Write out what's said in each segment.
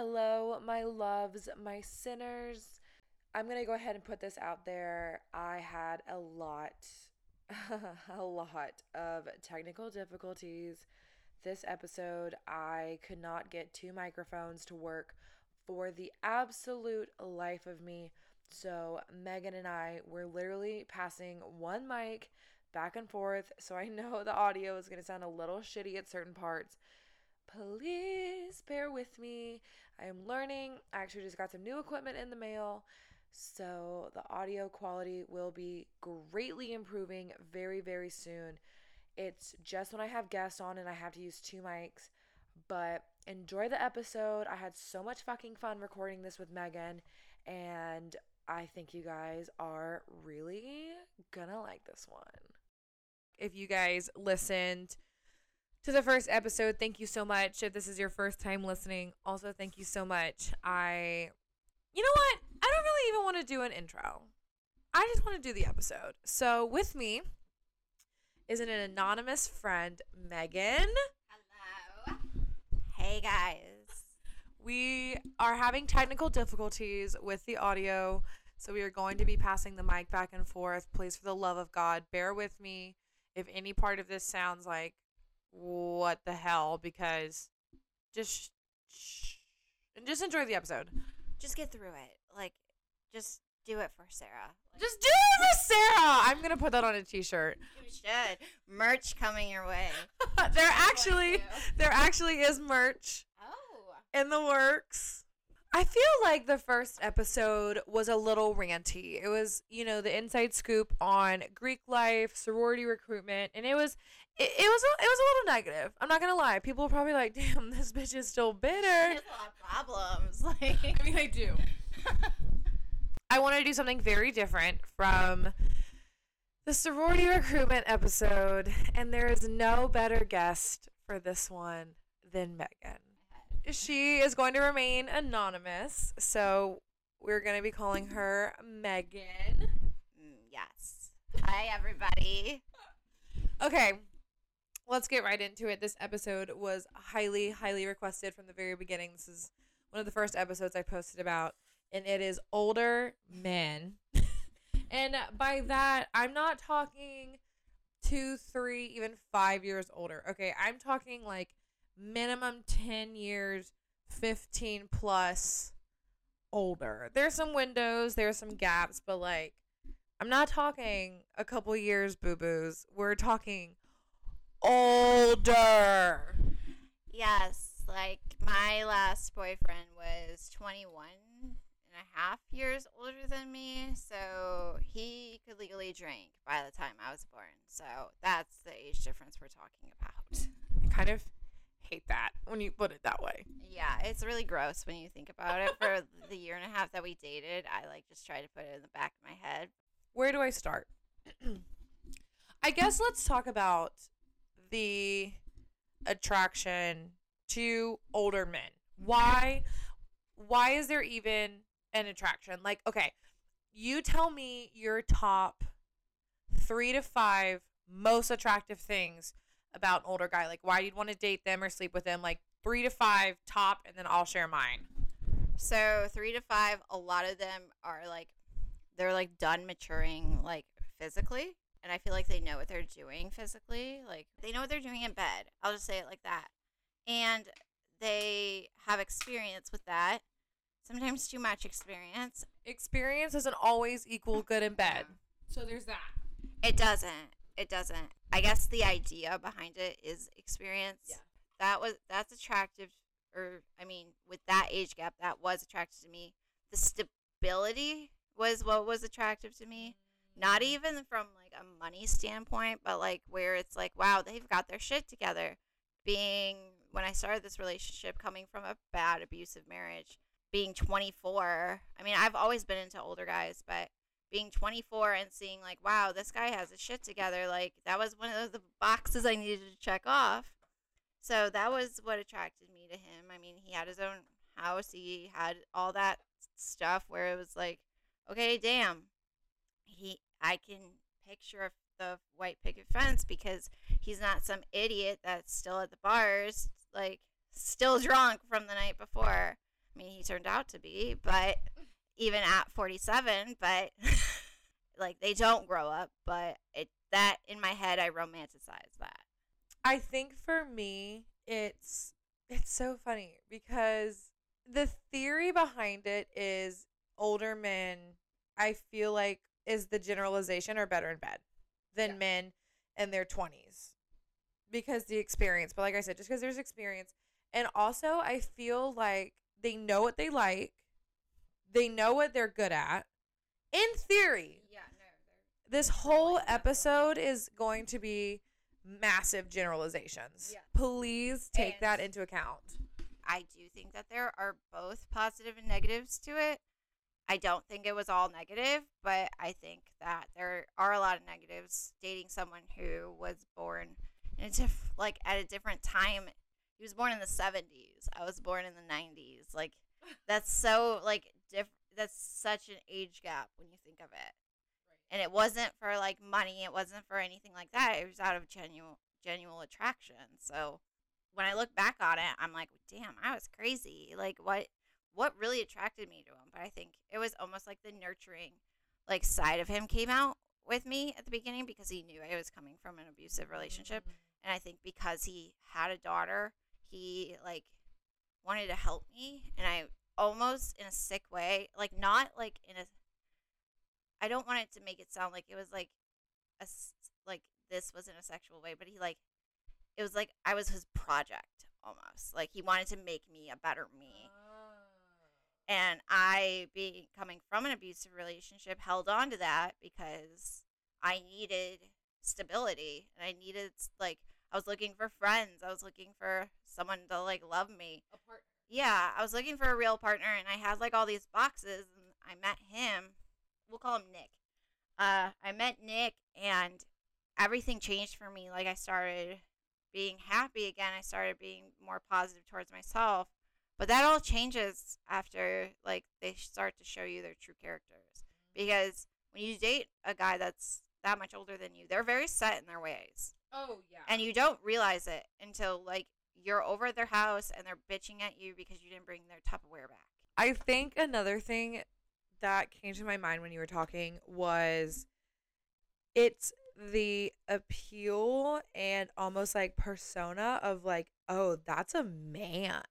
hello, my loves, my sinners. I'm going to go ahead and put this out there. I had a lot, a lot of technical difficulties this episode. I could not get two microphones to work for the absolute life of me. So, Megan and I were literally passing one mic back and forth. So, I know the audio is going to sound a little shitty at certain parts please bear with me. I am learning. I actually just got some new equipment in the mail. So the audio quality will be greatly improving very, very soon. It's just when I have guests on and I have to use two mics. But enjoy the episode. I had so much fucking fun recording this with Megan. And I think you guys are really gonna like this one. If you guys listened, to the first episode. Thank you so much. If this is your first time listening, also thank you so much. I, you know what? I don't really even want to do an intro. I just want to do the episode. So with me is an anonymous friend, Megan. Hello. Hey guys. We are having technical difficulties with the audio, so we are going to be passing the mic back and forth. Please, for the love of God, bear with me if any part of this sounds like what the hell because just shh, and just enjoy the episode. Just get through it. Like, just do it for Sarah. Like, Just do it for Sarah. I'm gonna put that on a t-shirt. you should. Merch coming your way. there actually there actually is merch Oh. in the works. I feel like the first episode was a little ranty. It was, you know, the inside scoop on Greek life, sorority recruitment, and it was, it, it was, a, it was a little negative. I'm not gonna lie. People were probably like, "Damn, this bitch is still bitter." There's a lot of problems. Like, I mean, I do. I want to do something very different from the sorority recruitment episode, and there is no better guest for this one than Megan. She is going to remain anonymous, so we're going to be calling her Megan. Mm, yes. Hi, everybody. Okay, let's get right into it. This episode was highly, highly requested from the very beginning. This is one of the first episodes I posted about, and it is older men. and by that, I'm not talking two, three, even five years older. Okay, I'm talking like minimum 10 years, 15 plus older. There's some windows, there's some gaps, but like, I'm not talking a couple years, boo boos. We're talking older. Yes, like my last boyfriend was 21 and a half years older than me, so he could legally drink by the time I was born. So that's the age difference we're talking about. I kind of hate that when you put it that way. Yeah, it's really gross when you think about it. For the year and a half that we dated, I like just try to put it in the back of my head. Where do I start? I guess let's talk about the attraction to older men. Why why is there even an attraction? Like, okay, you tell me your top 3 to 5 most attractive things about an older guy. Like why you'd want to date them or sleep with them. Like 3 to 5 top and then I'll share mine. So three to five, a lot of them are like they're like done maturing like physically. And I feel like they know what they're doing physically. Like they know what they're doing in bed. I'll just say it like that. And they have experience with that. Sometimes too much experience. Experience doesn't always equal good in bed. So there's that. It doesn't. It doesn't. I guess the idea behind it is experience. Yeah. That was that's attractive or I mean, with that age gap, that was attractive to me. The stability was what was attractive to me. Not mm. even from like a money standpoint, but like where it's like, wow, they've got their shit together. Being when I started this relationship coming from a bad abusive marriage, being 24. I mean, I've always been into older guys, but being 24 and seeing like wow this guy has his shit together like that was one of the boxes i needed to check off so that was what attracted me to him i mean he had his own house he had all that stuff where it was like okay damn he i can picture of the white picket fence because he's not some idiot that's still at the bars like still drunk from the night before I mean, he turned out to be, but even at 47, but like they don't grow up, but it that in my head I romanticize that. I think for me, it's it's so funny because the theory behind it is older men. I feel like is the generalization are better in bed than Yeah. men in their twenties because the experience. But like I said, just because there's experience, and also I feel like they know what they like, they know what they're good at. In theory, Yeah, no, this whole episode is going to be massive generalizations. Yeah. Please take And- that into account. I do think that there are both positive and negatives to it. I don't think it was all negative, but I think that there are a lot of negatives dating someone who was born in a diff- like at a different time. He was born in the 70s. I was born in the 90s. Like that's so like diff- that's such an age gap when you think of it. And it wasn't for like money, it wasn't for anything like that. It was out of genuine genuine attraction. So when I look back on it, I'm like, damn, I was crazy. Like what what really attracted me to him? But I think it was almost like the nurturing like side of him came out with me at the beginning because he knew I was coming from an abusive relationship. Mm. And I think because he had a daughter, he like wanted to help me and I almost in a sick way, like not like in a I don't want it to make it sound like it was like a like this was in a sexual way, but he like it was like I was his project almost. Like he wanted to make me a better me. And I, being coming from an abusive relationship, held on to that because I needed stability and I needed like I was looking for friends. I was looking for someone to like love me. A partner. Yeah, I was looking for a real partner and I had like all these boxes and I met him. We'll call him Nick. Uh I met Nick and everything changed for me. Like I started being happy again. I started being more positive towards myself. But that all changes after like they start to show you their true characters. Mm-hmm. Because when you date a guy that's that much older than you, they're very set in their ways. Oh yeah. And you don't realize it until like you're over at their house and they're bitching at you because you didn't bring their Tupperware back. I think another thing that came to my mind when you were talking was it's the appeal and almost like persona of like, oh, that's a man.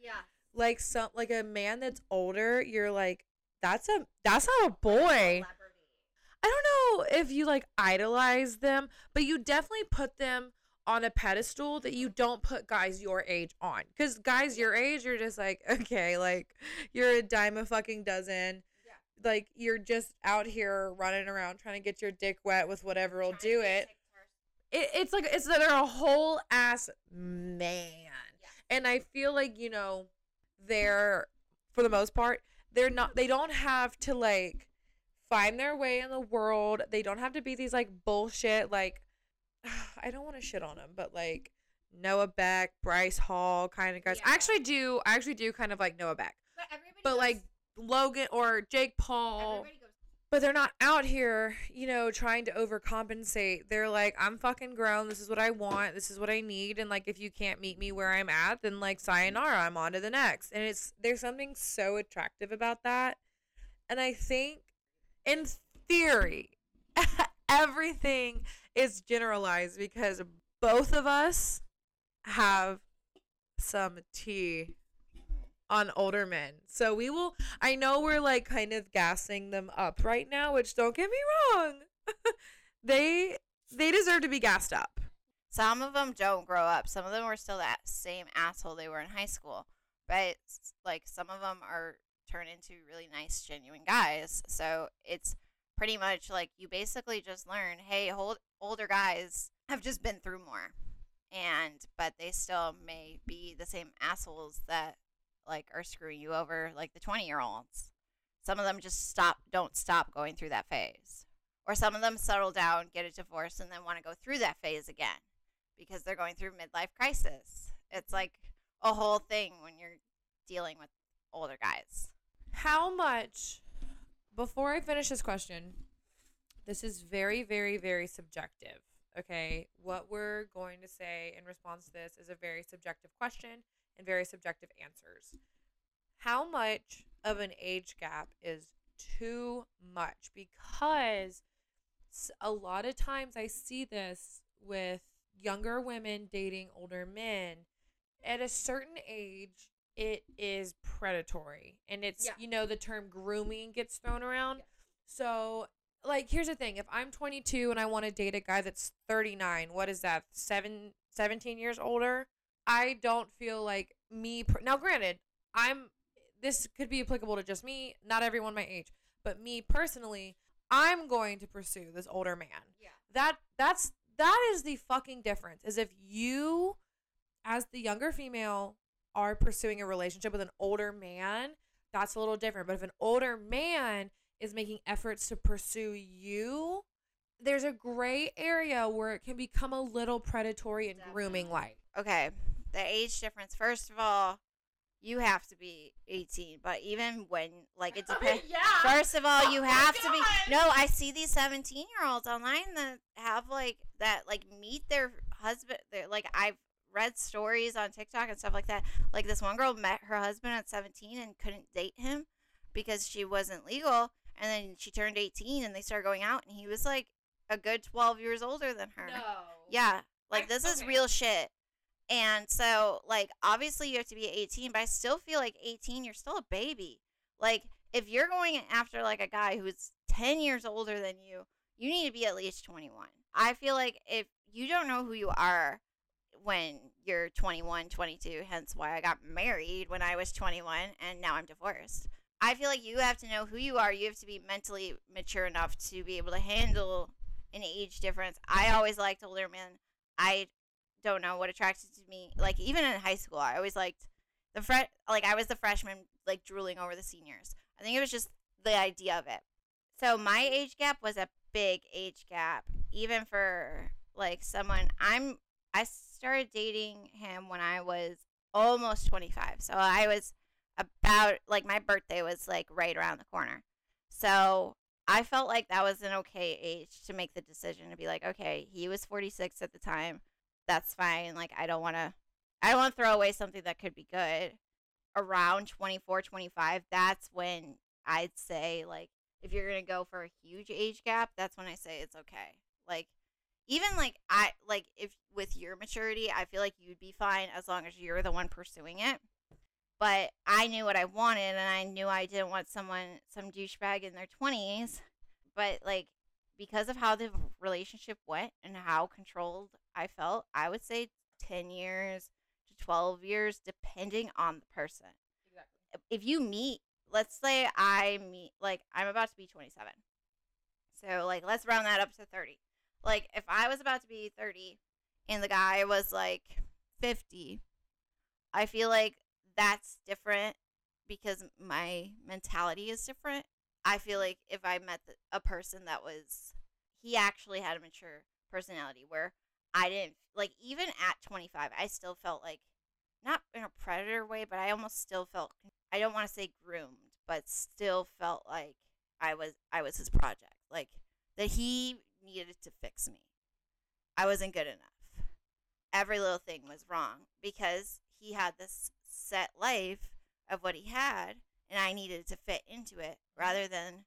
Yeah. Like some like a man that's older, you're like, that's a that's not a boy. I don't know if you like idolize them, but you definitely put them on a pedestal that you don't put guys your age on. Because guys your age, you're just like, okay, like you're a dime a fucking dozen. Yeah. Like you're just out here running around trying to get your dick wet with whatever will do it. it. It's like it's that they're a whole ass man. And I feel like, you know, they're for the most part, they're not they don't have to like find their way in the world. They don't have to be these like bullshit like I don't want to shit on them, but like Noah Beck, Bryce Hall kind of guys. I actually do I actually do kind of like Noah Beck. But everybody But like Logan or Jake Paul but they're not out here, you know, trying to overcompensate. They're like, I'm fucking grown. This is what I want. This is what I need. And like, if you can't meet me where I'm at, then like, sayonara. I'm on to the next. And it's there's something so attractive about that. And I think, in theory, everything is generalized because both of us have some tea on older men. So we will I know we're like kind of gassing them up right now, which don't get me wrong. they they deserve to be gassed up. Some of them don't grow up. Some of them are still that same asshole they were in high school. But like some of them are turned into really nice, genuine guys. So it's pretty much like you basically just learn, hey, hold, older guys have just been through more, and but they still may be the same assholes that like are screwing you over, like the twenty year olds. Some of them just stop, don't stop going through that phase, or some of them settle down, get a divorce, and then want to go through that phase again because they're going through midlife crisis. It's like a whole thing when you're dealing with older guys. How much before I finish this question, this is very, very, very subjective. Okay. What we're going to say in response to this is a very subjective question and very subjective answers. how much of an age gap is too much because a lot of times I see this with younger women dating older men. At a certain age, it is predatory. And it's, Yeah. you know, the term grooming gets thrown around. Yeah. So, like, here's the thing if I'm 22 and I want to date a guy that's 39, what is that, seven, 17 years older? I don't feel like me. Per- now, granted, I'm. This could be applicable to just me, not everyone my age, but me personally, I'm going to pursue this older man. Yeah. That that's that is the fucking difference. Is if you, as the younger female, are pursuing a relationship with an older man, that's a little different. But if an older man is making efforts to pursue you, there's a gray area where it can become a little predatory and grooming like. Okay, the age difference. First of all, you have to be 18, but even when like it depends. yeah. First of all, Oh you my have to be. No, I see these 17 year olds online that have like that, like meet their husband. They're like, I've read stories on TikTok and stuff like that. Like this one girl met her husband at 17 and couldn't date him because she wasn't legal. And then she turned 18 and they started going out, and he was like a good 12 years older than her. No. Yeah, like I- this is real shit. And so, like, obviously you have to be 18, but I still feel like 18, you're still a baby. Like, if you're going after like a guy who's 10 years older than you, you need to be at least 21. I feel like if you don't know who you are when you're 21, 22, hence why I got married when I was 21 and now I'm divorced. I feel like you have to know who you are. You have to be mentally mature enough to be able to handle an age difference. I always liked older men. I don't know what attracted to me. Like even in high school, I always liked the fre- like I was the freshman like drooling over the seniors. I think it was just the idea of it. So my age gap was a big age gap even for like someone I'm I started dating him when I was almost 25. So I was about like my birthday was like right around the corner. So I felt like that was an okay age to make the decision to be like, okay, he was 46 at the time. That's fine. Like I don't want to I don't want to throw away something that could be good. Around 24, 25, that's when I'd say like if you're going to go for a huge age gap, that's when I say it's okay. Like even like I like if with your maturity, I feel like you'd be fine as long as you're the one pursuing it. But I knew what I wanted, and I knew I didn't want someone, some douchebag in their twenties. But like because of how the relationship went and how controlled I felt, I would say ten years to twelve years, depending on the person. Exactly. If you meet, let's say I meet, like I'm about to be twenty seven, so like let's round that up to thirty. Like if I was about to be thirty, and the guy was like fifty, I feel like that's different because my mentality is different. I feel like if I met a person that was, he actually had a mature personality where I didn't, like, even at 25, I still felt like, not in a predator way, but I almost still felt, I don't want to say groomed, but still felt like I was, I was his project. Like, that he needed to fix me. I wasn't good enough. Every little thing was wrong because he had this set life of what he had and I needed to fit into it mm-hmm. rather than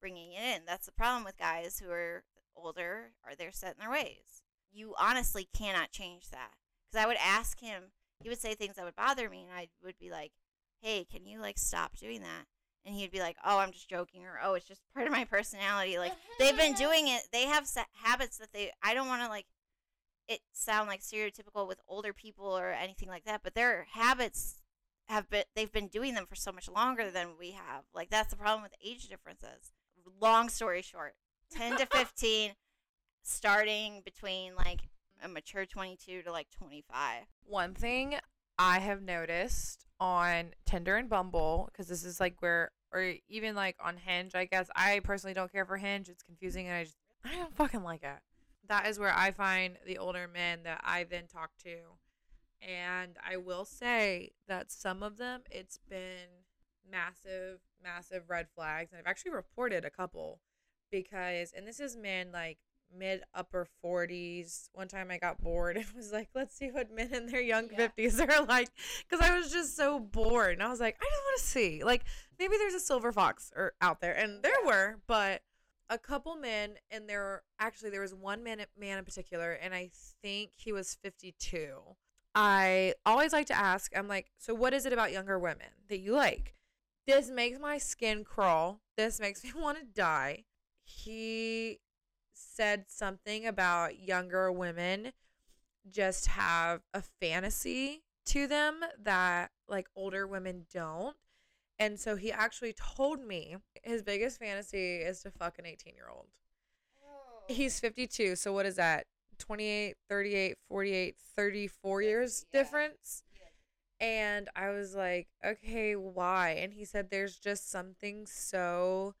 bringing it in. That's the problem with guys who are older or they're set in their ways. You honestly cannot change that. Because I would ask him, he would say things that would bother me, and I would be like, hey, can you like stop doing that? And he'd be like, oh, I'm just joking, or oh, it's just part of my personality. Like, they've been doing it. They have habits that they, I don't want to like, it sound like stereotypical with older people or anything like that, but their habits have been they've been doing them for so much longer than we have. Like that's the problem with age differences. Long story short, 10 to 15 starting between like a mature 22 to like 25. One thing I have noticed on Tinder and Bumble, because this is like where, or even like on Hinge, I guess I personally don't care for Hinge. It's confusing and I just, I don't fucking like it. That is where I find the older men that I then talk to. And I will say that some of them, it's been massive, massive red flags. And I've actually reported a couple because, and this is men like mid upper 40s. One time I got bored and was like, let's see what men in their young Yeah. 50s are like. Because I was just so bored. And I was like, I just want to see. Like, maybe there's a silver fox or out there. And there were, but a couple men, and there actually, there was one man, man in particular, and I think he was 52. I always like to ask, I'm like, so what is it about younger women that you like? This makes my skin crawl. This makes me want to die. He said something about younger women just have a fantasy to them that like older women don't. And so he actually told me his biggest fantasy is to fuck an 18 year old. He's 52. So what is that? 28, 38, 48, 34 years yeah. difference. And I was like, okay, why? And he said, there's just something so.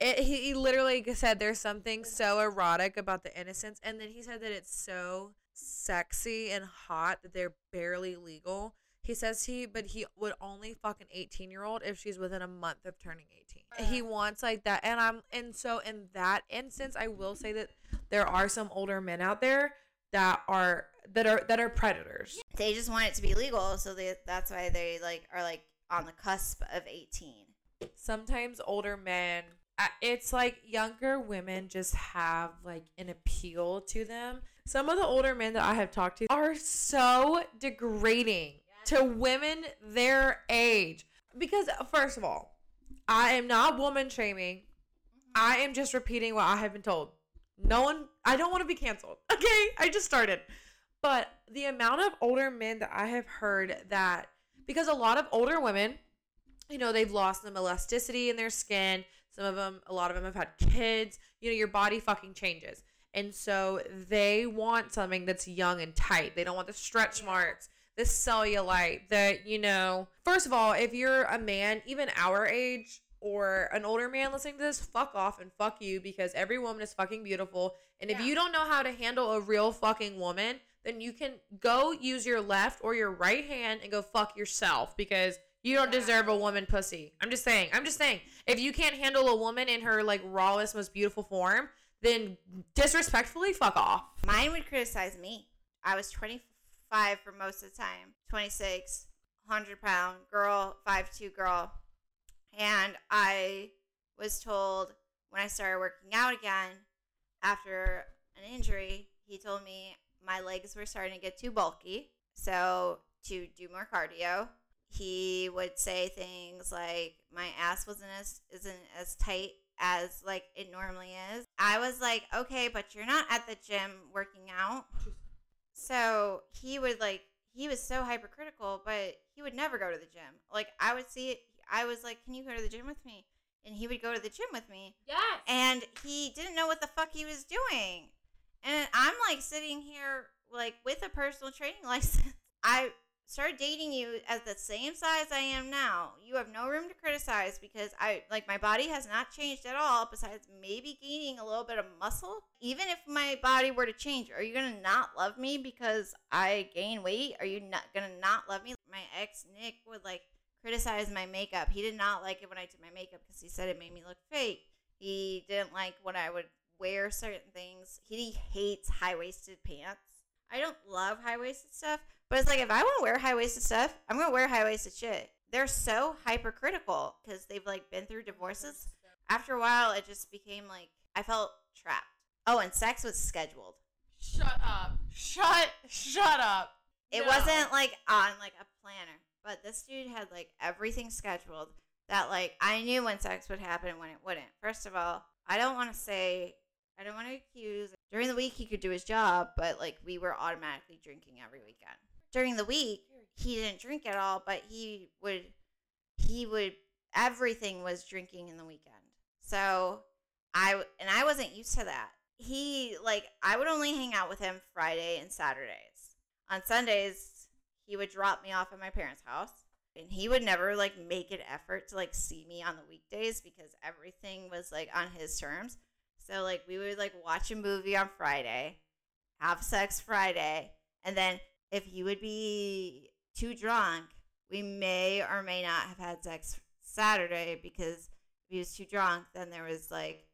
Like the innocence. It, he, he literally said, there's something so erotic about the innocence. And then he said that it's so sexy and hot that they're barely legal. He says he, but he would only fuck an 18 year old if she's within a month of turning 18. He wants like that. And I'm, and so in that instance, I will say that there are some older men out there that are, that are, that are predators. they just want it to be legal, so they, that's why they like are like on the cusp of 18. sometimes older men uh, it's like younger women just have like an appeal to them. Some of the older men that i have talked to are so degrading to women their age. Because first of all i am not woman shaming. Mm-hmm. I am just repeating what i have been told. No one i don't want to be canceled okay? I just started. But the amount of older men that i have heard that because a lot of older women you know they've lost some elasticity in their skin some of them a lot of them have had kids. You know your body fucking changes. And so they want something that's young and tight. They don't want the stretch marks the cellulite that you know first of all if you're a man even our age or an older man listening to this fuck off and fuck you because every woman is fucking beautiful. And if you don't know how to handle a real fucking woman then you can go use your left or your right hand and go fuck yourself because you don't deserve a woman pussy. I'm just saying. I'm just saying. If you can't handle a woman in her like rawest, most beautiful form, then disrespectfully fuck off. Mine would criticize me. I was 25 for most of the time, 26, 100 pound girl, 5'2 girl. And I was told when I started working out again after an injury, he told me my legs were starting to get too bulky. So to do more cardio, he would say things like my ass wasn't as isn't as tight as like it normally is. I was like, okay, but you're not at the gym working out. So he would like he was so hypercritical, but he would never go to the gym. Like I would see it I was like, Can you go to the gym with me? And he would go to the gym with me. Yes. And he didn't know what the fuck he was doing. And I'm like sitting here like with a personal training license. I started dating you as the same size I am now. You have no room to criticize because I like my body has not changed at all besides maybe gaining a little bit of muscle. Even if my body were to change, are you going to not love me because I gain weight? Are you not going to not love me? My ex Nick would like criticize my makeup. He did not like it when I did my makeup because he said it made me look fake. He didn't like when I would wear certain things. He hates high waisted pants. I don't love high waisted stuff, but it's like if I want to wear high waisted stuff, I'm gonna wear high waisted shit. They're so hypercritical because they've like been through divorces. After a while, it just became like I felt trapped. Oh, and sex was scheduled. Shut up. Shut shut up. It No. wasn't like on like a planner, but this dude had like everything scheduled that like I knew when sex would happen and when it wouldn't. First of all, I don't want to say I don't want to accuse during the week he could do his job, but like we were automatically drinking every weekend. During the week, he didn't drink at all, but he would he would everything was drinking in the weekend. So I and I wasn't used to that. He like I would only hang out with him Friday and Saturdays. On Sundays, he would drop me off at my parents' house, and he would never like make an effort to like see me on the weekdays because everything was like on his terms. So like we would like watch a movie on Friday, have sex Friday, and then if he would be too drunk, we may or may not have had sex Saturday because if he was too drunk, then there was like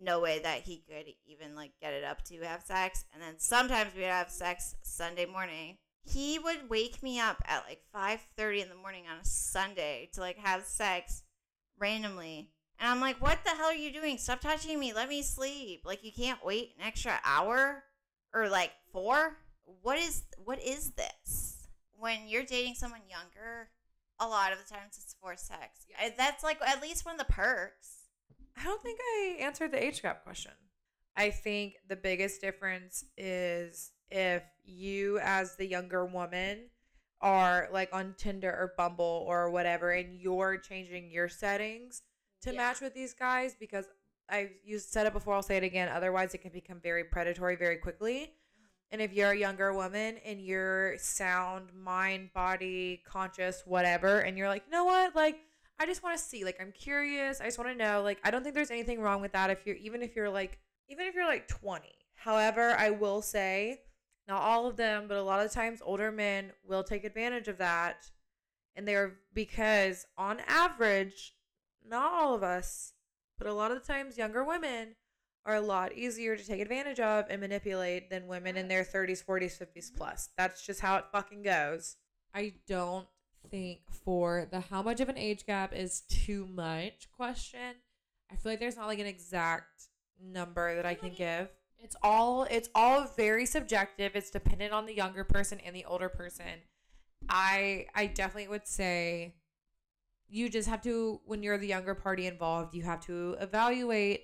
no way that he could even like get it up to have sex. And then sometimes we'd have sex Sunday morning. He would wake me up at like five thirty in the morning on a Sunday to like have sex randomly. And I'm like, what the hell are you doing? Stop touching me. Let me sleep. Like you can't wait an extra hour or like four? What is what is this? When you're dating someone younger, a lot of the times it's for sex. That's like at least one of the perks. I don't think I answered the age gap question. I think the biggest difference is if you, as the younger woman, are like on Tinder or Bumble or whatever, and you're changing your settings to Yeah. match with these guys because I've used said it before, I'll say it again. Otherwise, it can become very predatory very quickly. And if you're a younger woman and you're sound, mind, body, conscious, whatever, and you're like, you know what, like I just want to see, like I'm curious, I just want to know, like I don't think there's anything wrong with that if you're even if you're like even if you're like 20. However, I will say, not all of them, but a lot of times older men will take advantage of that. And they're because on average, not all of us, but a lot of the times younger women are a lot easier to take advantage of and manipulate than women in their 30s, 40s, 50s plus. That's just how it fucking goes. I don't think for the how much of an age gap is too much question. I feel like there's not like an exact number that I can give. It's all it's all very subjective. It's dependent on the younger person and the older person. I I definitely would say you just have to when you're the younger party involved, you have to evaluate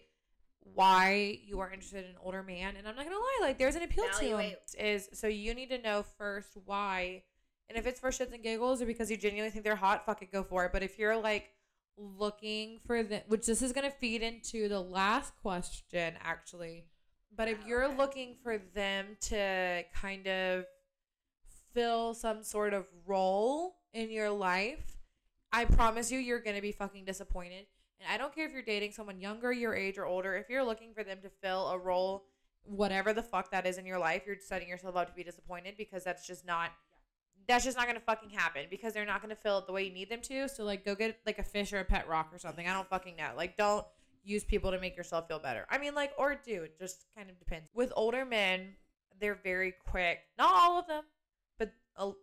why you are interested in an older man. And I'm not gonna lie, like there's an appeal to him. Is so you need to know first why, and if it's for shits and giggles or because you genuinely think they're hot, fuck it, go for it. But if you're like looking for the, which this is gonna feed into the last question actually. But if you're Okay. looking for them to kind of fill some sort of role in your life, I promise you, you're gonna be fucking disappointed. And I don't care if you're dating someone younger, your age, or older. If you're looking for them to fill a role, whatever the fuck that is in your life, you're setting yourself up to be disappointed because that's just not. That's just not gonna fucking happen because they're not gonna fill it the way you need them to. So like, go get like a fish or a pet rock or something. I don't fucking know. Like, don't use people to make yourself feel better. I mean, like, or do. It just kind of depends. With older men, they're very quick. Not all of them,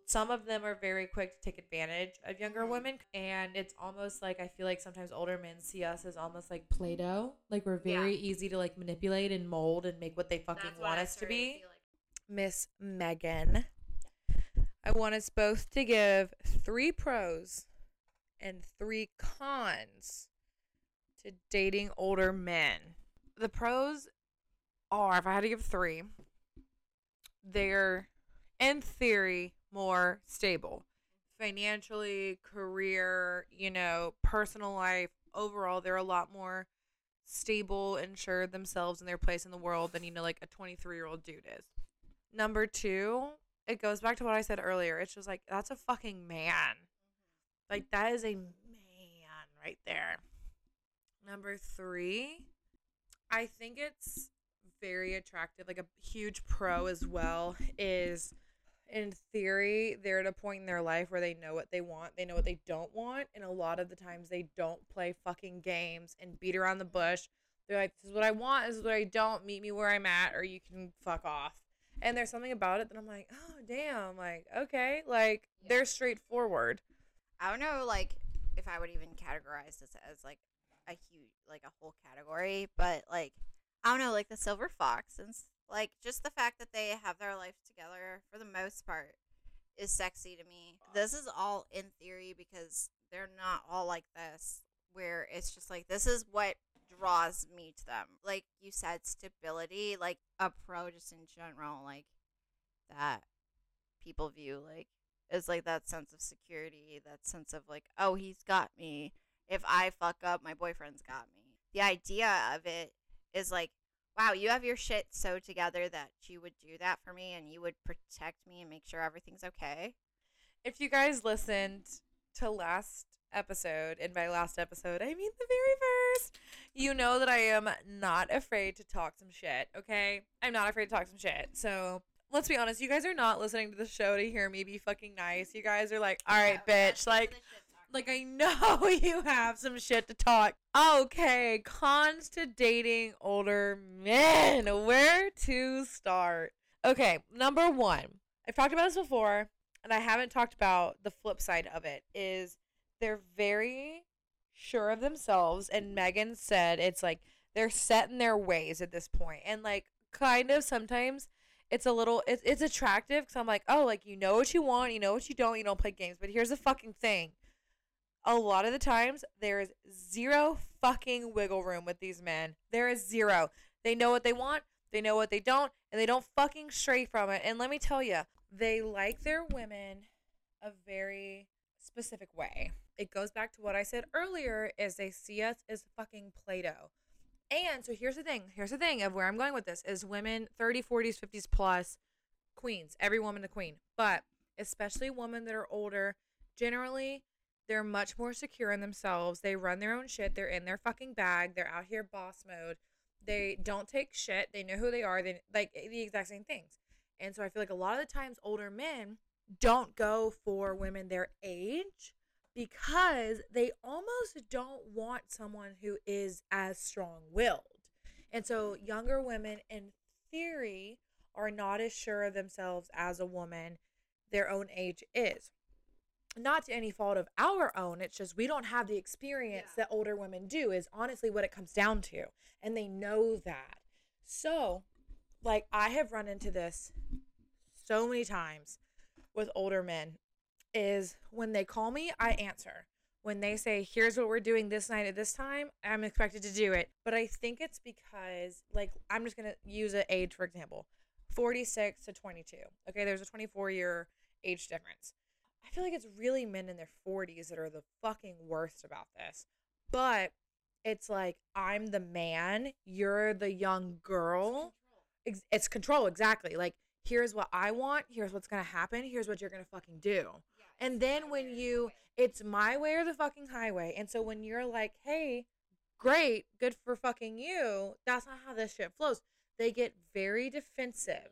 some of them are very quick to take advantage of younger Mhm. women. And it's almost like I feel like sometimes older men see us as almost like Play Doh. Like, we're Yeah. very easy to like manipulate and mold and make what they fucking That's want us to be. like. Miss Megan. I want us both to give three pros and three cons to dating older men. The pros are, if I had to give three, they're in theory more stable financially, career, you know, personal life. Overall, they're a lot more stable and sure themselves and their place in the world than, you know, like a 23 year old dude is. Number two, it goes back to what I said earlier. It's just like, that's a fucking man. Mm-hmm. Like, that is a man right there. Number three, I think it's very attractive. Like, a huge pro as well is in theory, they're at a point in their life where they know what they want, they know what they don't want, and a lot of the times they don't play fucking games and beat around the bush. They're like, "This is what I want. This is what I don't. Meet me where I'm at, or you can fuck off." And there's something about it that I'm like, "Oh damn!" Like, okay, like Yeah. they're straightforward. I don't know, like if I would even categorize this as like a huge, like a whole category, but like I don't know, like the silver fox and like just the fact that they have their life together for the most part is sexy to me. This is all in theory because they're not all like this, where it's just like this is what draws me to them. Like you said, stability, like a pro just in general, like that people view like is like that sense of security, that sense of like, oh, he's got me. If I fuck up, my boyfriend's got me. The idea of it is like, wow, you have your shit so together that you would do that for me and you would protect me and make sure everything's okay. If you guys listened to last episode, and by last episode, I mean the very first, you know that I am not afraid to talk some shit, okay? I'm not afraid to talk some shit. So let's be honest, you guys are not listening to the show to hear me be fucking nice. You guys are like, all right, bitch, like, like I know you have some shit to talk. Okay, cons to dating older men. Where to start? Okay, number one. I've talked about this before, and I haven't talked about the flip side of it. Is they're very sure of themselves, and Megan said it's like they're set in their ways at this point, and like kind of sometimes it's a little it's, it's attractive because i'm like oh like you know what you want you know what you don't you don't play games but here's the fucking thing a lot of the times there is zero fucking wiggle room with these men there is zero they know what they want they know what they don't and they don't fucking stray from it and let me tell you they like their women a very specific way it goes back to what i said earlier is they see us as fucking play-doh and so here's the thing. Here's the thing of where I'm going with this is women 30, 40s, 50s plus queens. Every woman a queen. But especially women that are older, generally they're much more secure in themselves. They run their own shit. They're in their fucking bag. They're out here boss mode. They don't take shit. They know who they are. They like eh, the exact same things. And so I feel like a lot of the times older men don't go for women their age because they almost don't want someone who is as strong willed. And so younger women, in theory, are not as sure of themselves as a woman their own age is. Not to any fault of our own, it's just we don't have the experience yeah. that older women do, is honestly what it comes down to. And they know that. So, like, I have run into this so many times with older men is when they call me, I answer. When they say, here's what we're doing this night at this time, I'm expected to do it. But I think it's because, like, I'm just going to use an age, for example 46 to 22. Okay, there's a 24 year age difference. I feel like it's really men in their 40s that are the fucking worst about this. But it's like, I'm the man, you're the young girl. It's control, it's control exactly. Like, here's what I want, here's what's gonna happen, here's what you're gonna fucking do. And then when you, it's my way or the fucking highway. And so when you're like, hey, great, good for fucking you, that's not how this shit flows. They get very defensive.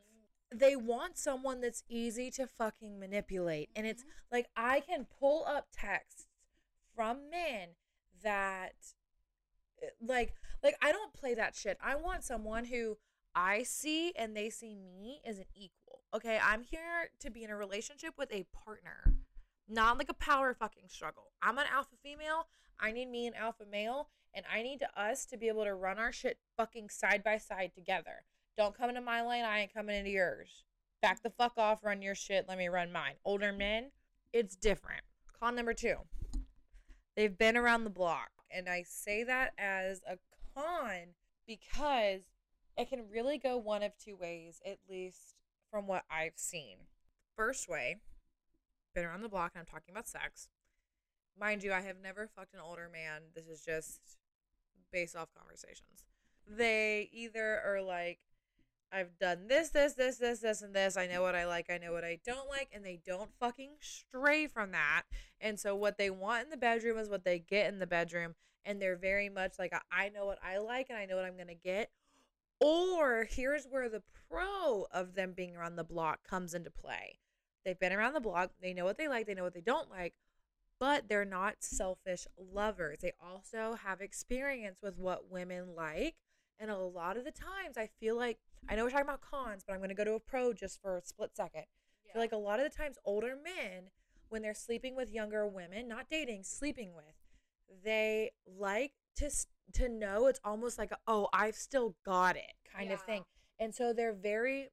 They want someone that's easy to fucking manipulate. And it's mm-hmm. like, I can pull up texts from men that, eh, like, like I don't play that shit. I want someone who I see and they see me as an equal. Okay, I'm here to be in a relationship with a partner. Not like a power fucking struggle. I'm an alpha female. I need me an alpha male. And I need to us to be able to run our shit fucking side by side together. Don't come into my lane. I ain't coming into yours. Back the fuck off. Run your shit. Let me run mine. Older men, it's different. Con number two. They've been around the block. And I say that as a con because it can really go one of two ways, at least from what I've seen. First way been around the block and I'm talking about sex. Mind you, I have never fucked an older man. This is just based off conversations. They either are like, I've done this, this, this, this, this, and this. I know what I like. I know what I don't like. And they don't fucking stray from that. And so what they want in the bedroom is what they get in the bedroom. And they're very much like, I know what I like and I know what I'm going to get. Or here's where the pro of them being around the block comes into play. They've been around the block. They know what they like. They know what they don't like. But they're not selfish lovers. They also have experience with what women like. And a lot of the times, I feel like I know we're talking about cons, but I'm going to go to a pro just for a split second. Yeah. I feel like a lot of the times, older men, when they're sleeping with younger women, not dating, sleeping with, they like to to know it's almost like a, oh I've still got it kind yeah. of thing, and so they're very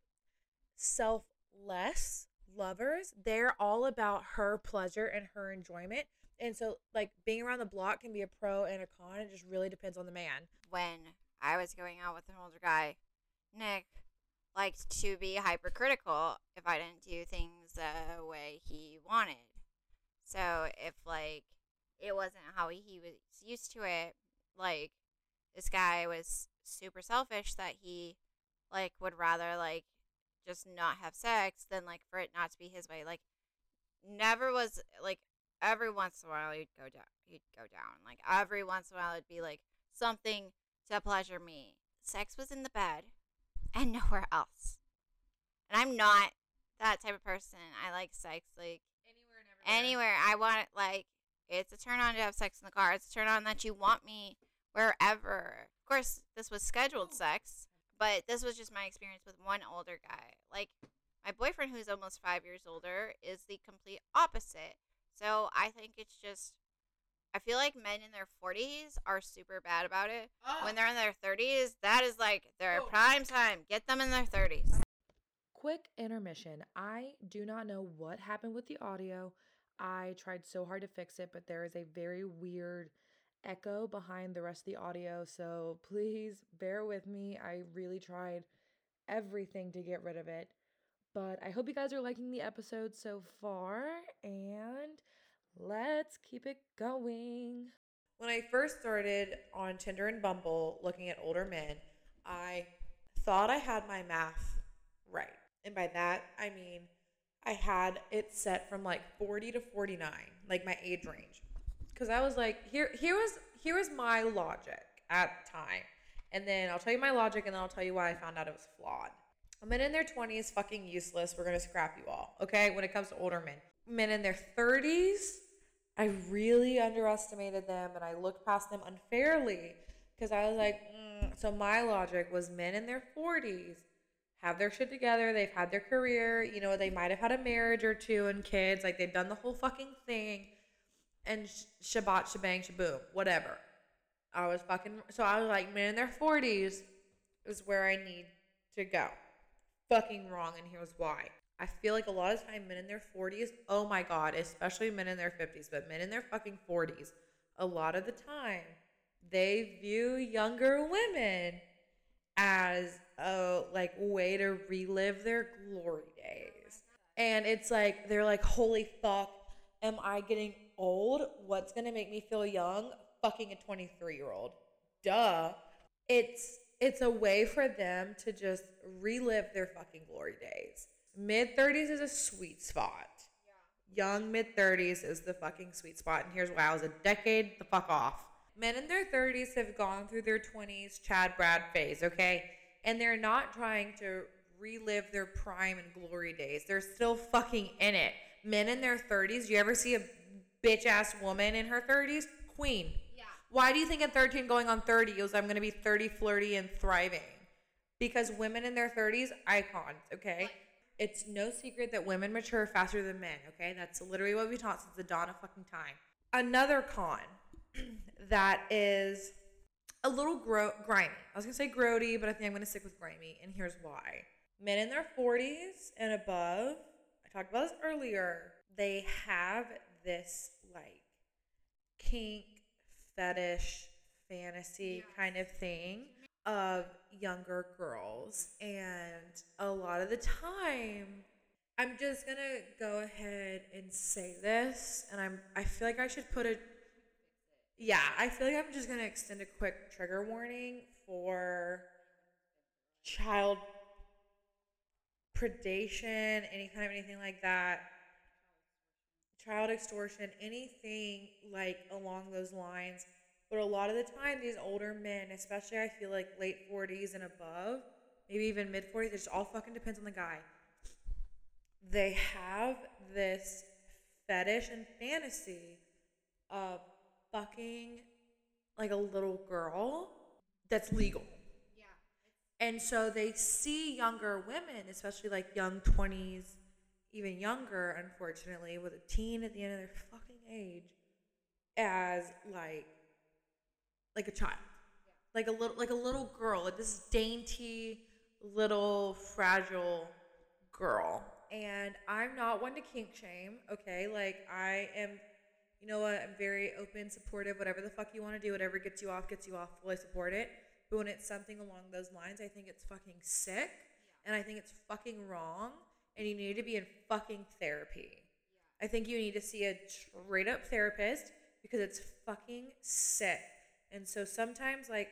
selfless lovers, they're all about her pleasure and her enjoyment. And so, like, being around the block can be a pro and a con. It just really depends on the man. When I was going out with an older guy, Nick liked to be hypercritical if I didn't do things the way he wanted. So, if, like, it wasn't how he was used to it, like, this guy was super selfish that he, like, would rather, like, just not have sex than like for it not to be his way. Like never was like every once in a while he'd go down he'd go down. Like every once in a while it'd be like something to pleasure me. Sex was in the bed and nowhere else. And I'm not that type of person. I like sex like anywhere and everywhere. Anywhere. I want it like It's a turn on to have sex in the car. It's a turn on that you want me wherever. Of course, this was scheduled oh. sex, but this was just my experience with one older guy. Like my boyfriend, who's almost five years older, is the complete opposite. So I think it's just. I feel like men in their 40s are super bad about it. When ah. they're in their 30s, that is like their Oh. prime time. Get them in their 30s. Quick intermission. I do not know what happened with the audio. I tried so hard to fix it, but there is a very weird echo behind the rest of the audio. So please bear with me. I really tried everything to get rid of it. But I hope you guys are liking the episode so far, and let's keep it going. When I first started on Tinder and Bumble looking at older men, I thought I had my math right. And by that, I mean I had it set from like 40 to 49, like my age range. Cuz I was like, here here was here was my logic at the time. And then I'll tell you my logic and then I'll tell you why I found out it was flawed. A Men in their 20s fucking useless. We're going to scrap you all. Okay? When it comes to older men. Men in their 30s, I really underestimated them and I looked past them unfairly because I was like, mm. so my logic was men in their 40s have their shit together. They've had their career. You know, they might have had a marriage or two and kids. Like they've done the whole fucking thing. And sh- shabat, shebang, shaboom, whatever. I was fucking. So I was like, men in their 40s is where I need to go. Fucking wrong. And here's why. I feel like a lot of time men in their 40s, oh my God, especially men in their 50s, but men in their fucking 40s, a lot of the time, they view younger women as a like way to relive their glory days. And it's like they're like, holy fuck, am I getting old? What's gonna make me feel young? Fucking a 23 year old. Duh. It's it's a way for them to just relive their fucking glory days. Mid 30s is a sweet spot. Young mid 30s is the fucking sweet spot. And here's why I was a decade the fuck off. Men in their 30s have gone through their 20s Chad Brad phase, okay? And they're not trying to relive their prime and glory days. They're still fucking in it. Men in their 30s, you ever see a bitch ass woman in her 30s? Queen. Yeah. Why do you think at 13 going on 30 goes, I'm going to be 30, flirty, and thriving? Because women in their 30s, icons, okay? It's no secret that women mature faster than men, okay? That's literally what we've taught since the dawn of fucking time. Another con that is a little gro- grimy. I was going to say grody, but I think I'm going to stick with grimy, and here's why. Men in their 40s and above, I talked about this earlier, they have this like kink, fetish, fantasy kind of thing of younger girls. And a lot of the time, I'm just gonna go ahead and say this, and I'm I feel like I should put a yeah, I feel like I'm just gonna extend a quick trigger warning for child predation, any kind of anything like that child extortion, anything like along those lines. But a lot of the time, these older men, especially I feel like late 40s and above, maybe even mid 40s, it just all fucking depends on the guy. They have this fetish and fantasy of fucking like a little girl that's legal. Yeah. And so they see younger women, especially like young 20s, even younger, unfortunately, with a teen at the end of their fucking age, as like like a child. Like a little like a little girl, like this dainty little fragile girl. And I'm not one to kink shame, okay? Like I am you know what, I'm very open, supportive, whatever the fuck you want to do, whatever gets you off, gets you off, fully support it. But when it's something along those lines, I think it's fucking sick and I think it's fucking wrong and you need to be in fucking therapy. I think you need to see a straight up therapist because it's fucking sick. And so sometimes, like,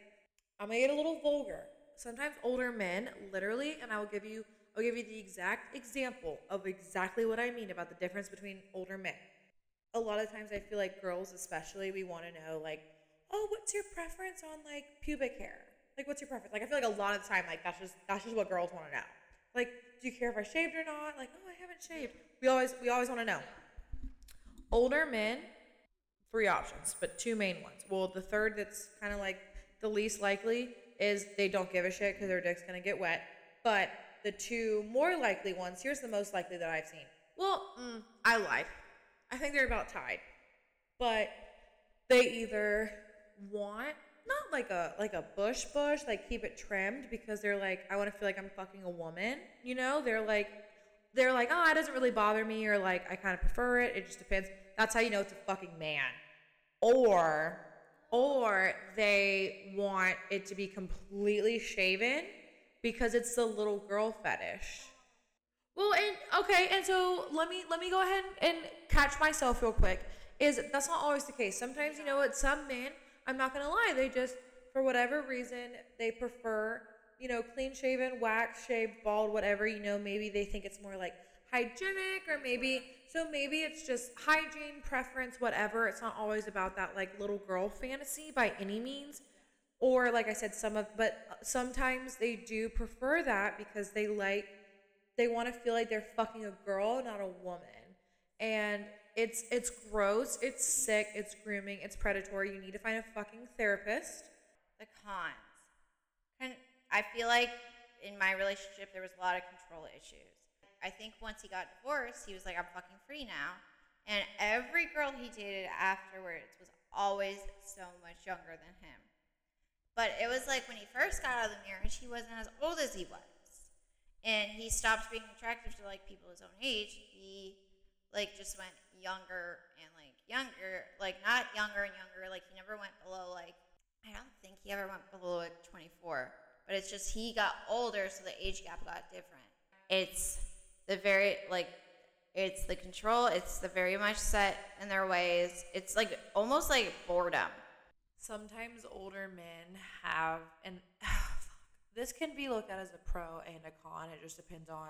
I'm gonna get a little vulgar. Sometimes older men, literally, and I will give you, I'll give you the exact example of exactly what I mean about the difference between older men. A lot of times, I feel like girls, especially, we want to know, like, oh, what's your preference on like pubic hair? Like, what's your preference? Like, I feel like a lot of the time, like, that's just that's just what girls want to know. Like, do you care if I shaved or not? Like, oh, I haven't shaved. We always we always want to know. Older men, three options, but two main ones. Well, the third that's kind of like the least likely is they don't give a shit because their dick's gonna get wet. But the two more likely ones, here's the most likely that I've seen. Well, mm, I lied. I think they're about tied. But they either want not like a like a bush bush, like keep it trimmed because they're like, I want to feel like I'm fucking a woman. You know, they're like they're like, oh, it doesn't really bother me, or like I kind of prefer it. It just depends. That's how you know it's a fucking man. Or or they want it to be completely shaven because it's the little girl fetish. Well, and okay, and so let me let me go ahead and catch myself real quick. Is that's not always the case. Sometimes you know what some men, I'm not gonna lie, they just for whatever reason they prefer you know clean shaven, wax shaved, bald, whatever. You know maybe they think it's more like hygienic or maybe so maybe it's just hygiene preference whatever. It's not always about that like little girl fantasy by any means. Or like i said some of but uh, sometimes they do prefer that because they like they want to feel like they're fucking a girl not a woman. And it's it's gross it's sick it's grooming it's predatory. You need to find a fucking therapist. The cons. And i feel like in my relationship there was a lot of control issues I think once he got divorced, he was like, I'm fucking free now. And every girl he dated afterwards was always so much younger than him. But it was like when he first got out of the marriage, he wasn't as old as he was. And he stopped being attractive to like people his own age. He like just went younger and like younger, like not younger and younger. Like he never went below like I don't think he ever went below like 24. But it's just he got older, so the age gap got different. It's the very like it's the control it's the very much set in their ways. It's like almost like boredom. Sometimes older men have and this can be looked at as a pro and a con it just depends on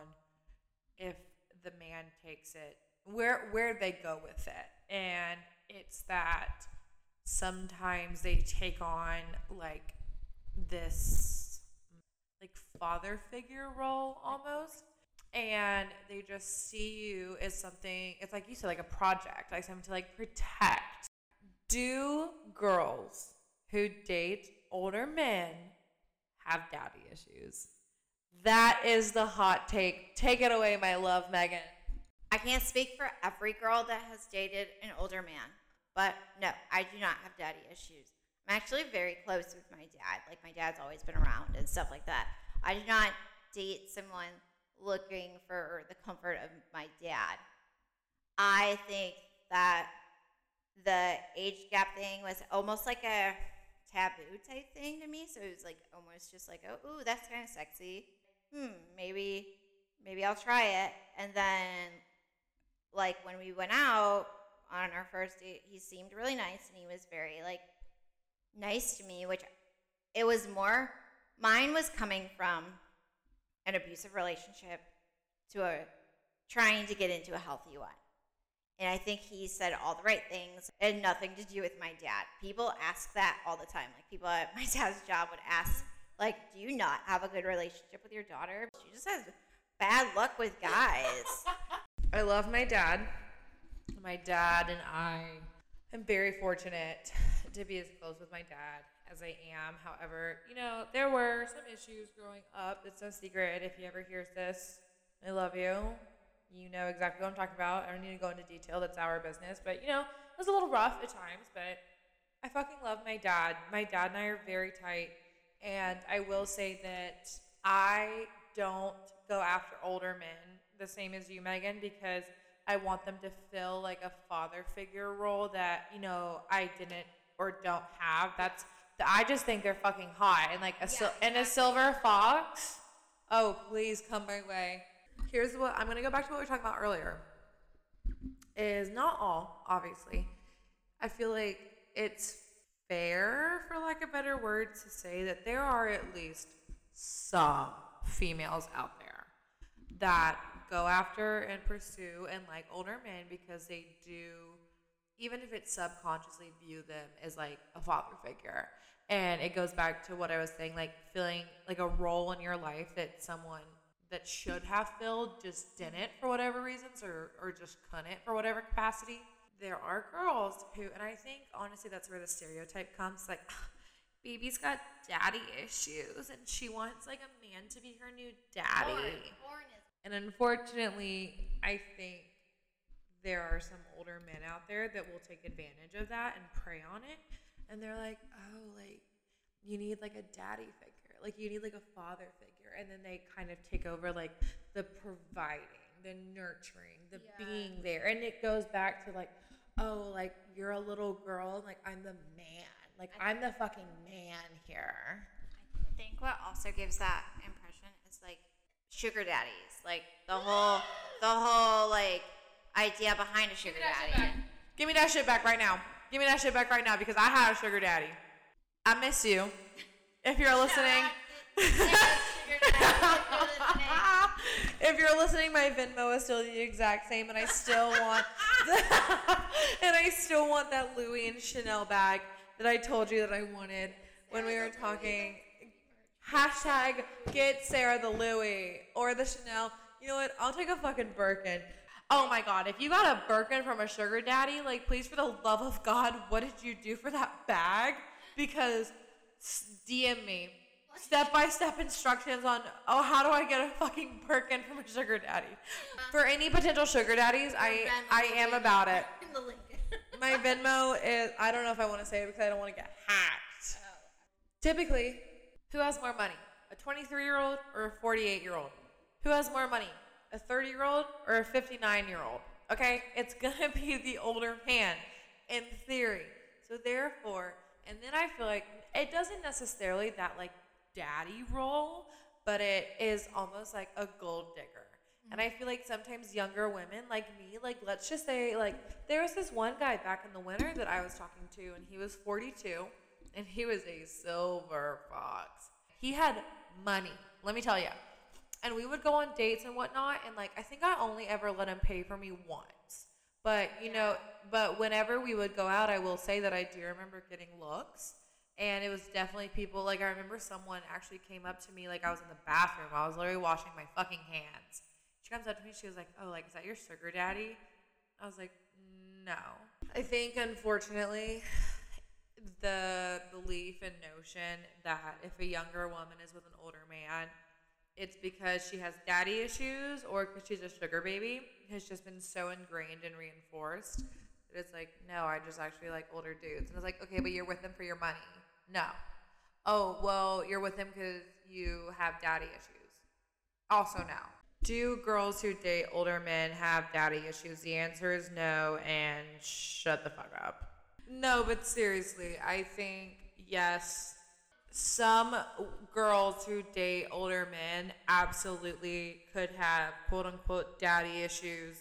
if the man takes it where where they go with it. And it's that sometimes they take on like this like father figure role almost and they just see you as something it's like you said like a project like something to like protect. Do girls who date older men have daddy issues? That is the hot take. Take it away my love megan. I can't speak for every girl that has dated an older man but no i do not have daddy issues. I'm actually very close with my dad like my dad's always been around and stuff like that. I do not date someone looking for the comfort of my dad. I think that the age gap thing was almost like a taboo type thing to me. So it was like almost just like, oh, ooh, that's kind of sexy. Hmm, maybe, maybe I'll try it. And then, like when we went out on our first date, he seemed really nice and he was very like nice to me, which it was more. Mine was coming from an abusive relationship to a trying to get into a healthy one. And I think he said all the right things and nothing to do with my dad. People ask that all the time. Like people at my dad's job would ask, like, do you not have a good relationship with your daughter? She just has bad luck with guys. I love my dad. My dad and I am very fortunate to be as close with my dad as I am. However, you know, there were some issues growing up. It's no secret. If he ever hears this, I love you. You know exactly what I'm talking about. I don't need to go into detail. That's our business. But, you know, it was a little rough at times, but I fucking love my dad. My dad and I are very tight. And I will say that I don't go after older men the same as you, Megan, because I want them to fill like a father figure role that, you know, I didn't or don't have. That's I just think they're fucking hot and like a sil- and a silver fox. Oh, please come my way. Here's what I'm gonna go back to what we were talking about earlier. Is not all obviously. I feel like it's fair, for lack of better word, to say that there are at least some females out there that go after and pursue and like older men because they do even if it's subconsciously view them as like a father figure and it goes back to what I was saying, like feeling like a role in your life that someone that should have filled just didn't for whatever reasons or, or just couldn't for whatever capacity. there are girls who, and I think honestly that's where the stereotype comes. Like, baby's got daddy issues, and she wants like a man to be her new daddy. And unfortunately, I think there are some older men out there that will take advantage of that and prey on it. And they're like, oh, like, you need like a daddy figure. Like, you need like a father figure. And then they kind of take over like the providing, the nurturing, the Yeah. being there. And it goes back to like, oh, like, you're a little girl. Like, I'm the man. Like, I'm the fucking man here. I think what also gives that impression is like sugar daddies, like the whole, the whole like idea behind a sugar daddy. Give me that shit back right now. Give me that shit back right now because I had a sugar daddy. I miss you. If you're listening. if you're listening, my Venmo is still the exact same, and I still want, and I still want that Louis and Chanel bag that I told you that I wanted when we were talking. Hashtag get Sarah the Louis or the Chanel. You know what? I'll take a fucking Birkin. Oh my god, if you got a Birkin from a sugar daddy, like please for the love of God, what did you do for that bag? Because DM me. Step by step instructions on oh how do I get a fucking Birkin from a sugar daddy? For any potential sugar daddies, I I am about it. In the link. My Venmo is I don't know if I want to say it because I don't want to get hacked. Oh. Typically, who has more money? A 23 year old or a 48 year old? Who has more money? A 30 year old or a 59 year old? Okay, it's gonna be the older man in theory. So, therefore, and then I feel like it doesn't necessarily that like daddy role, but it is almost like a gold digger. And I feel like sometimes younger women like me, like let's just say, like there was this one guy back in the winter that I was talking to, and he was 42, and he was a silver fox. He had money, let me tell you. And we would go on dates and whatnot, and like I think I only ever let him pay for me once. But you know, but whenever we would go out, I will say that I do remember getting looks. And it was definitely people like I remember someone actually came up to me like I was in the bathroom. I was literally washing my fucking hands. She comes up to me. She was like, "Oh, like is that your sugar daddy?" I was like, "No." I think unfortunately, the belief and notion that if a younger woman is with an older man, it's because she has daddy issues or because she's a sugar baby has just been so ingrained and reinforced that it's like, no, I just actually like older dudes. And it's like, okay, but you're with them for your money. No. Oh, well, you're with them because you have daddy issues. Also, no. Do girls who date older men have daddy issues? The answer is no, and shut the fuck up. No, but seriously, I think yes. Some girls who date older men absolutely could have quote unquote daddy issues,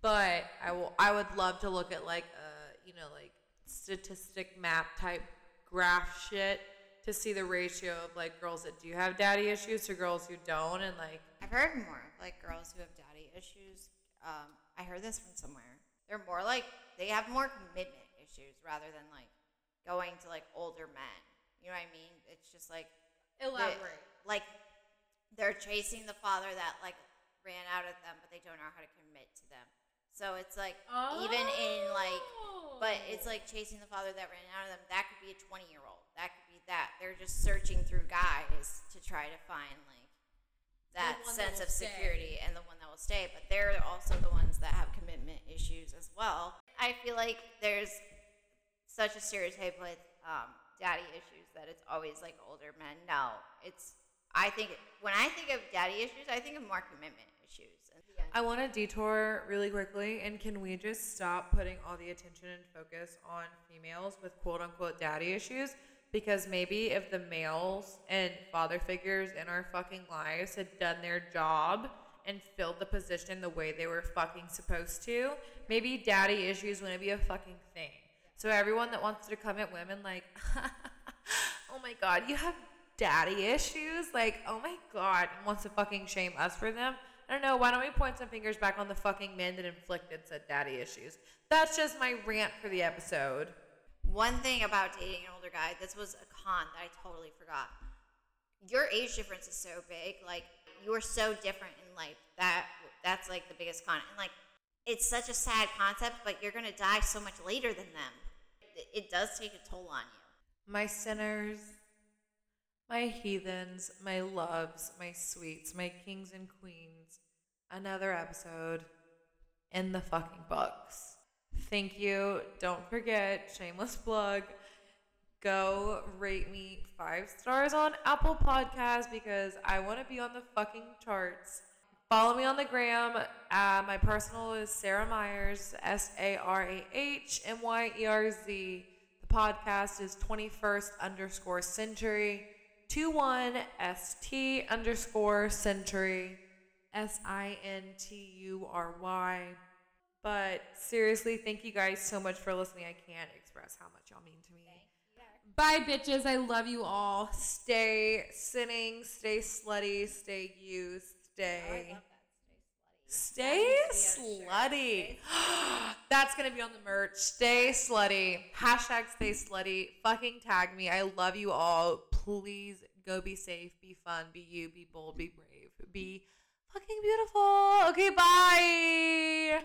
but I will. I would love to look at like a you know like statistic map type graph shit to see the ratio of like girls that do have daddy issues to girls who don't, and like I've heard more like girls who have daddy issues. Um, I heard this from somewhere. They're more like they have more commitment issues rather than like going to like older men. You know what I mean? It's just like they- Elaborate. like they're chasing the father that like ran out at them, but they don't know how to commit to them. So it's like even in like, but it's like chasing the father that ran out of them. That could be a twenty year old. That could be that. They're just searching through guys to try to find like that that sense will of stay. security and the one that will stay. But they're also the ones that have commitment issues as well. I feel like there's such a stereotype with um, daddy issues that it's always like older men. No, it's. I think when I think of daddy issues, I think of more commitment issues. I want to detour really quickly, and can we just stop putting all the attention and focus on females with quote unquote daddy issues? Because maybe if the males and father figures in our fucking lives had done their job and filled the position the way they were fucking supposed to, maybe daddy issues wouldn't be a fucking thing. So everyone that wants to come at women like, oh my god, you have daddy issues, like, oh my god, and wants to fucking shame us for them. I don't know. Why don't we point some fingers back on the fucking men that inflicted said daddy issues? That's just my rant for the episode. One thing about dating an older guy, this was a con that I totally forgot. Your age difference is so big. Like you are so different in life. That that's like the biggest con. And like it's such a sad concept, but you're to die so much later than them. It, does take a toll on you. My sinners, my heathens, my loves, my sweets, my kings and queens. Another episode in the fucking books. Thank you. Don't forget, shameless plug. Go rate me five stars on Apple Podcasts because I want to be on the fucking charts. Follow me on the gram. Uh, my personal is Sarah Myerz, S A R A H M Y E R Z. The podcast is 21st underscore sintury, 21 ST underscore sintury, S I N T U R Y. But seriously, thank you guys so much for listening. I can't express how much y'all mean to me. Bye, bitches. I love you all. Stay sinning, stay slutty, stay you, stay. Stay slutty. That's going to be on the merch. Stay slutty. Hashtag stay slutty. Fucking tag me. I love you all. Please go be safe, be fun, be you, be bold, be brave, be fucking beautiful. Okay, bye.